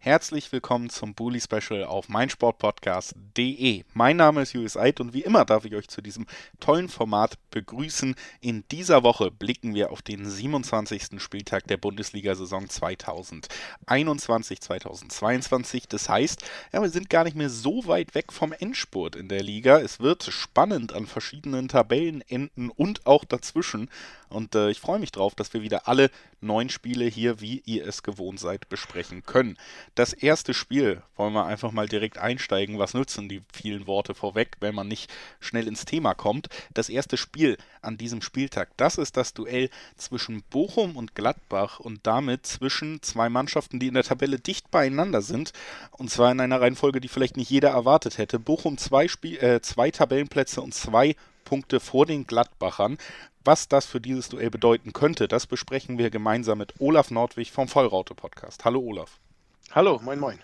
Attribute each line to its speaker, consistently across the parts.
Speaker 1: Herzlich willkommen zum Bully Special auf meinsportpodcast.de. Mein Name ist Julius Eid und wie immer darf ich euch zu diesem tollen Format begrüßen. In dieser Woche blicken wir auf den 27. Spieltag der Bundesliga-Saison 2021-2022. Das heißt, ja, wir sind gar nicht mehr so weit weg vom Endspurt in der Liga. Es wird spannend an verschiedenen Tabellenenden und auch dazwischen. Und äh, ich freue mich drauf, dass wir wieder alle neun Spiele hier, wie ihr es gewohnt seid, besprechen können. Das erste Spiel wollen wir einfach mal direkt einsteigen. Was nützen die vielen Worte vorweg, wenn man nicht schnell ins Thema kommt? Das erste Spiel an diesem Spieltag, das ist das Duell zwischen Bochum und Gladbach und damit zwischen zwei Mannschaften, die in der Tabelle dicht beieinander sind. Und zwar in einer Reihenfolge, die vielleicht nicht jeder erwartet hätte. Bochum zwei, Spiel äh, zwei Tabellenplätze und zwei Punkte vor den Gladbachern. Was das für dieses Duell bedeuten könnte, das besprechen wir gemeinsam mit Olaf Nordwig vom Vollraute Podcast. Hallo Olaf.
Speaker 2: Hallo, moin moin.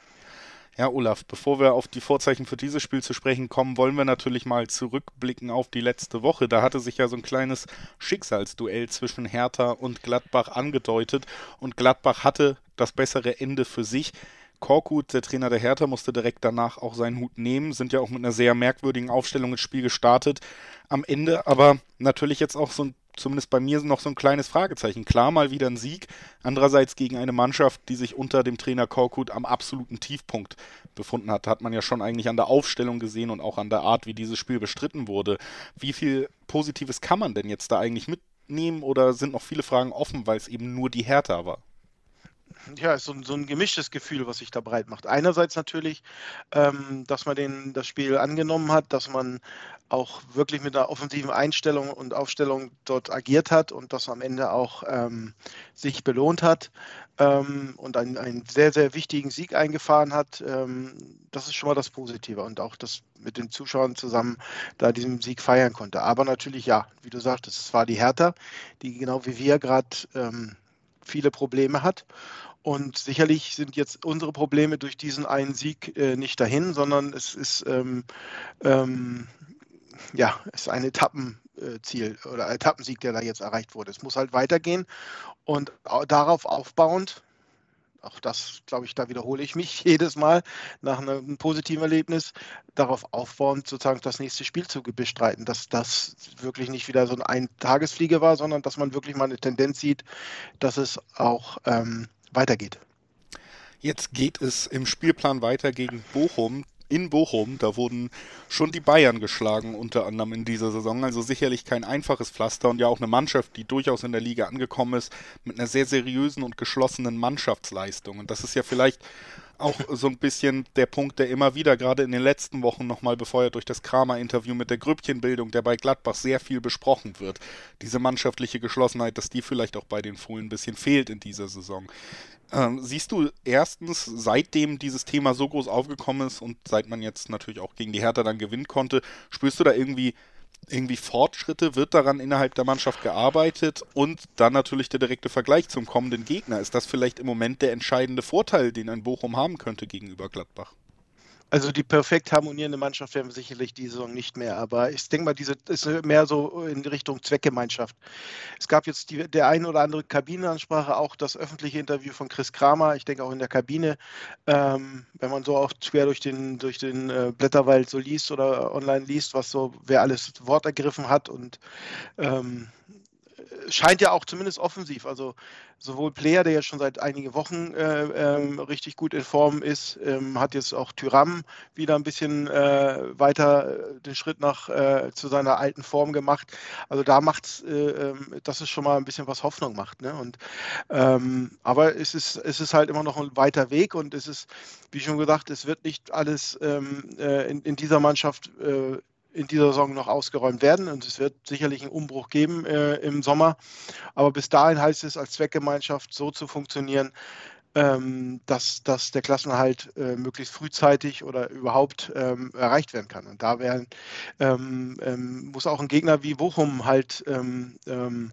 Speaker 1: Ja, Olaf, bevor wir auf die Vorzeichen für dieses Spiel zu sprechen kommen, wollen wir natürlich mal zurückblicken auf die letzte Woche. Da hatte sich ja so ein kleines Schicksalsduell zwischen Hertha und Gladbach angedeutet und Gladbach hatte das bessere Ende für sich. Korkut, der Trainer der Hertha, musste direkt danach auch seinen Hut nehmen, sind ja auch mit einer sehr merkwürdigen Aufstellung ins Spiel gestartet. Am Ende aber natürlich jetzt auch so ein zumindest bei mir noch so ein kleines Fragezeichen. Klar, mal wieder ein Sieg. Andererseits gegen eine Mannschaft, die sich unter dem Trainer Korkut am absoluten Tiefpunkt befunden hat. Hat man ja schon eigentlich an der Aufstellung gesehen und auch an der Art, wie dieses Spiel bestritten wurde. Wie viel Positives kann man denn jetzt da eigentlich mitnehmen oder sind noch viele Fragen offen, weil es eben nur die Hertha war?
Speaker 2: ja, so, so ein gemischtes Gefühl, was sich da breit macht. Einerseits natürlich, ähm, dass man den, das Spiel angenommen hat, dass man auch wirklich mit einer offensiven Einstellung und Aufstellung dort agiert hat und das am Ende auch ähm, sich belohnt hat ähm, und einen, einen sehr, sehr wichtigen Sieg eingefahren hat. Ähm, das ist schon mal das Positive und auch das mit den Zuschauern zusammen da diesen Sieg feiern konnte. Aber natürlich, ja, wie du sagtest, es war die Hertha, die genau wie wir gerade ähm, viele Probleme hat. Und sicherlich sind jetzt unsere Probleme durch diesen einen Sieg äh, nicht dahin, sondern es ist, ähm, ähm, ja, es ist ein Etappenziel äh, oder Etappensieg, der da jetzt erreicht wurde. Es muss halt weitergehen und darauf aufbauend, auch das, glaube ich, da wiederhole ich mich jedes Mal nach einem positiven Erlebnis, darauf aufbauend sozusagen das nächste Spiel zu bestreiten, dass das wirklich nicht wieder so ein Tagesfliege war, sondern dass man wirklich mal eine Tendenz sieht, dass es auch ähm, weitergeht.
Speaker 1: Jetzt geht es im Spielplan weiter gegen Bochum. In Bochum, da wurden schon die Bayern geschlagen, unter anderem in dieser Saison. Also sicherlich kein einfaches Pflaster und ja auch eine Mannschaft, die durchaus in der Liga angekommen ist, mit einer sehr seriösen und geschlossenen Mannschaftsleistung. Und das ist ja vielleicht auch so ein bisschen der Punkt, der immer wieder gerade in den letzten Wochen nochmal befeuert durch das Kramer-Interview mit der Grüppchenbildung, der bei Gladbach sehr viel besprochen wird. Diese mannschaftliche Geschlossenheit, dass die vielleicht auch bei den Fohlen ein bisschen fehlt in dieser Saison. Ähm, siehst du erstens, seitdem dieses Thema so groß aufgekommen ist und seit man jetzt natürlich auch gegen die Hertha dann gewinnen konnte, spürst du da irgendwie irgendwie Fortschritte? Wird daran innerhalb der Mannschaft gearbeitet? Und dann natürlich der direkte Vergleich zum kommenden Gegner. Ist das vielleicht im Moment der entscheidende Vorteil, den ein Bochum haben könnte gegenüber Gladbach?
Speaker 2: Also die perfekt harmonierende Mannschaft werden wir sicherlich diese Saison nicht mehr. Aber ich denke mal, diese ist mehr so in Richtung Zweckgemeinschaft. Es gab jetzt die, der ein oder andere Kabinenansprache, auch das öffentliche Interview von Chris Kramer. Ich denke auch in der Kabine, ähm, wenn man so auch quer durch den, durch den äh, Blätterwald so liest oder online liest, was so, wer alles Wort ergriffen hat und ähm, scheint ja auch zumindest offensiv. Also sowohl Player, der ja schon seit einigen Wochen äh, ähm, richtig gut in Form ist, ähm, hat jetzt auch Tyram wieder ein bisschen äh, weiter äh, den Schritt nach äh, zu seiner alten Form gemacht. Also da macht äh, ähm, das ist schon mal ein bisschen was Hoffnung macht. Ne? Und ähm, aber es ist, es ist halt immer noch ein weiter Weg und es ist, wie schon gesagt, es wird nicht alles ähm, äh, in, in, dieser Mannschaft in dieser Saison noch ausgeräumt werden und es wird sicherlich einen Umbruch geben äh, im Sommer. Aber bis dahin heißt es als Zweckgemeinschaft so zu funktionieren, ähm, dass, dass der Klassenhalt äh, möglichst frühzeitig oder überhaupt ähm, erreicht werden kann. Und da werden, ähm, ähm muss auch ein Gegner wie Bochum halt ähm, ähm,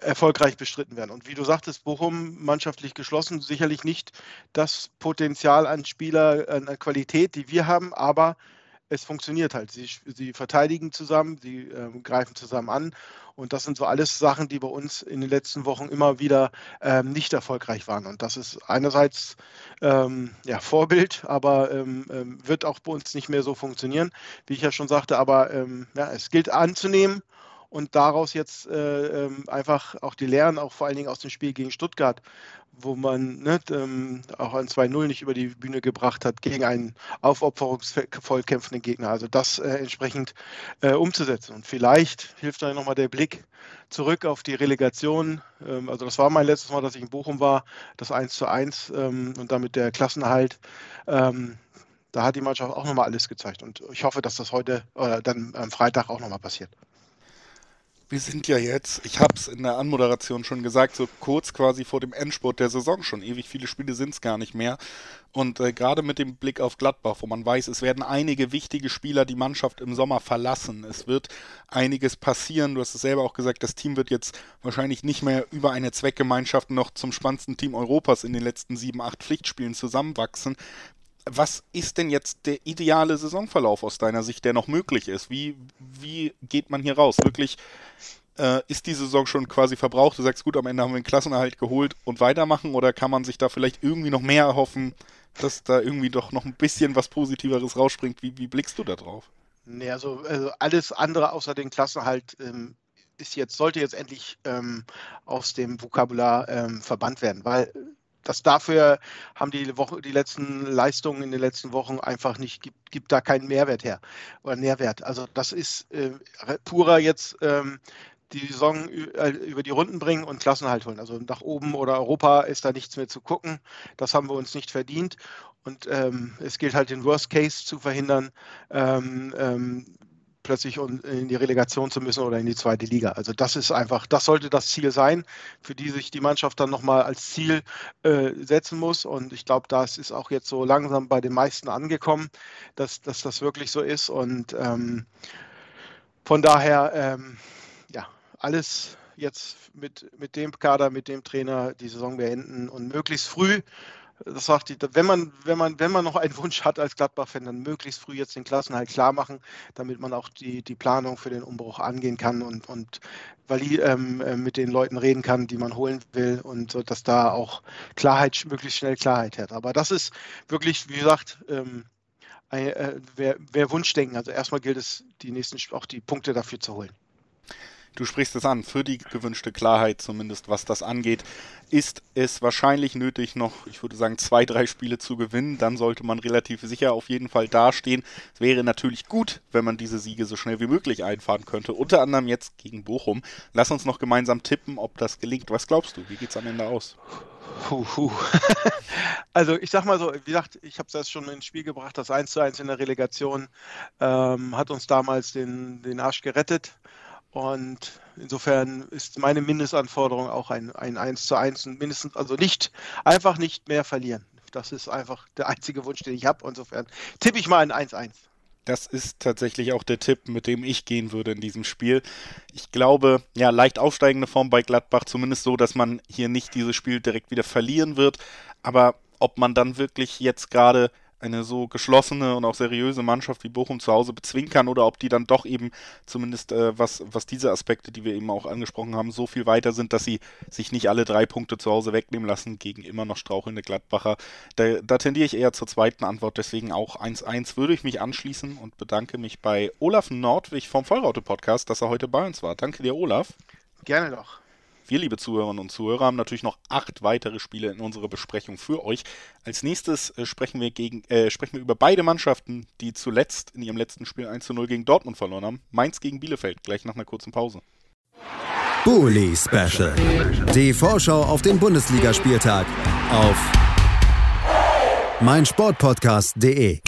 Speaker 2: erfolgreich bestritten werden. Und wie du sagtest, Bochum mannschaftlich geschlossen, sicherlich nicht das Potenzial an Spieler, an Qualität, die wir haben, aber es funktioniert halt. Sie, sie verteidigen zusammen, sie äh, greifen zusammen an. Und das sind so alles Sachen, die bei uns in den letzten Wochen immer wieder ähm, nicht erfolgreich waren. Und das ist einerseits ähm, ja, Vorbild, aber ähm, ähm wird auch bei uns nicht mehr so funktionieren, wie ich ja schon sagte. Aber ähm, ja, es gilt anzunehmen und daraus jetzt äh, ähm, einfach auch die Lehren, auch vor allen Dingen aus dem Spiel gegen Stuttgart, wo man ne, ähm, auch ein 2-0 nicht über die Bühne gebracht hat gegen einen aufopferungsvoll kämpfenden Gegner. Also das äh, entsprechend äh, umzusetzen. Und vielleicht hilft dann nochmal der Blick zurück auf die Relegation. Ähm, also das war mein letztes Mal, dass ich in Bochum war, das 1 zu 1 ähm, und damit der Klassenerhalt. Ähm, da hat die Mannschaft auch nochmal alles gezeigt. Und ich hoffe, dass das heute oder dann am Freitag auch nochmal passiert
Speaker 1: wir sind ja jetzt, ich habe es in der Anmoderation schon gesagt, so kurz quasi vor dem Endspurt der Saison schon. Ewig viele Spiele sind es gar nicht mehr. Und äh, gerade mit dem Blick auf Gladbach, wo man weiß, es werden einige wichtige Spieler die Mannschaft im Sommer verlassen. Es wird einiges passieren. Du hast es selber auch gesagt, das Team wird jetzt wahrscheinlich nicht mehr über eine Zweckgemeinschaft noch zum spannendsten Team Europas in den letzten sieben, acht Pflichtspielen zusammenwachsen was ist denn jetzt der ideale Saisonverlauf aus deiner Sicht, der noch möglich ist? Wie, wie geht man hier raus? Wirklich, äh, ist die Saison schon quasi verbraucht? Du sagst, gut, am Ende haben wir den Klassenerhalt geholt und weitermachen oder kann man sich da vielleicht irgendwie noch mehr erhoffen, dass da irgendwie doch noch ein bisschen was Positiveres rausspringt? Wie, wie blickst du da drauf?
Speaker 2: Nee, also, also alles andere außer den Klassenerhalt ähm, ist jetzt, sollte jetzt endlich ähm, aus dem Vokabular ähm, verbannt werden, weil das dafür haben die Woche, die letzten Leistungen in den letzten Wochen einfach nicht, gibt, gibt da keinen Mehrwert her oder Nährwert. Also das ist äh, purer jetzt ähm, die Saison äh, über die Runden bringen und Klassenhalt holen. Also nach oben oder Europa ist da nichts mehr zu gucken. Das haben wir uns nicht verdient. Und ähm, es gilt halt den Worst Case zu verhindern. Ähm, ähm, plötzlich in die Relegation zu müssen oder in die zweite Liga. Also das ist einfach, das sollte das Ziel sein, für die sich die Mannschaft dann nochmal als Ziel äh, setzen muss. Und ich glaube, das ist auch jetzt so langsam bei den meisten angekommen, dass, dass das wirklich so ist. Und ähm, von daher, ähm, ja, alles jetzt mit, mit dem Kader, mit dem Trainer die Saison beenden und möglichst früh das sagt die, wenn man, wenn man, wenn man noch einen Wunsch hat als Gladbach-Fan, dann möglichst früh jetzt den Klassenhalt klar machen, damit man auch die, die Planung für den Umbruch angehen kann und, und valid, ähm, äh, mit den Leuten reden kann, die man holen will und so, dass da auch Klarheit, möglichst schnell Klarheit hat. Aber das ist wirklich, wie gesagt, ähm, äh, wer, wer Wunschdenken. Also erstmal gilt es, die nächsten auch die Punkte dafür zu holen.
Speaker 1: Du sprichst es an, für die gewünschte Klarheit zumindest, was das angeht, ist es wahrscheinlich nötig, noch, ich würde sagen, zwei, drei Spiele zu gewinnen. Dann sollte man relativ sicher auf jeden Fall dastehen. Es wäre natürlich gut, wenn man diese Siege so schnell wie möglich einfahren könnte. Unter anderem jetzt gegen Bochum. Lass uns noch gemeinsam tippen, ob das gelingt. Was glaubst du? Wie geht es am Ende aus?
Speaker 2: Puh, puh. also ich sag mal so, wie gesagt, ich habe erst schon ins Spiel gebracht, das 1 zu 1 in der Relegation ähm, hat uns damals den, den Arsch gerettet. Und insofern ist meine Mindestanforderung auch ein, ein 1 zu 1 und mindestens, also nicht, einfach nicht mehr verlieren. Das ist einfach der einzige Wunsch, den ich habe. Insofern tippe ich mal ein 1-1.
Speaker 1: Das ist tatsächlich auch der Tipp, mit dem ich gehen würde in diesem Spiel. Ich glaube, ja, leicht aufsteigende Form bei Gladbach, zumindest so, dass man hier nicht dieses Spiel direkt wieder verlieren wird. Aber ob man dann wirklich jetzt gerade eine so geschlossene und auch seriöse Mannschaft wie Bochum zu Hause bezwingen kann oder ob die dann doch eben zumindest äh, was, was diese Aspekte, die wir eben auch angesprochen haben, so viel weiter sind, dass sie sich nicht alle drei Punkte zu Hause wegnehmen lassen gegen immer noch strauchelnde Gladbacher. Da, da tendiere ich eher zur zweiten Antwort, deswegen auch 1-1 würde ich mich anschließen und bedanke mich bei Olaf Nordwig vom Vollraute Podcast, dass er heute bei uns war. Danke dir, Olaf.
Speaker 2: Gerne doch.
Speaker 1: Wir, liebe Zuhörerinnen und Zuhörer, haben natürlich noch acht weitere Spiele in unserer Besprechung für euch. Als nächstes äh, sprechen, wir gegen, äh, sprechen wir über beide Mannschaften, die zuletzt in ihrem letzten Spiel 1 zu 0 gegen Dortmund verloren haben. Mainz gegen Bielefeld, gleich nach einer kurzen Pause.
Speaker 3: Bully Special. Die Vorschau auf den Bundesligaspieltag auf meinsportpodcast.de.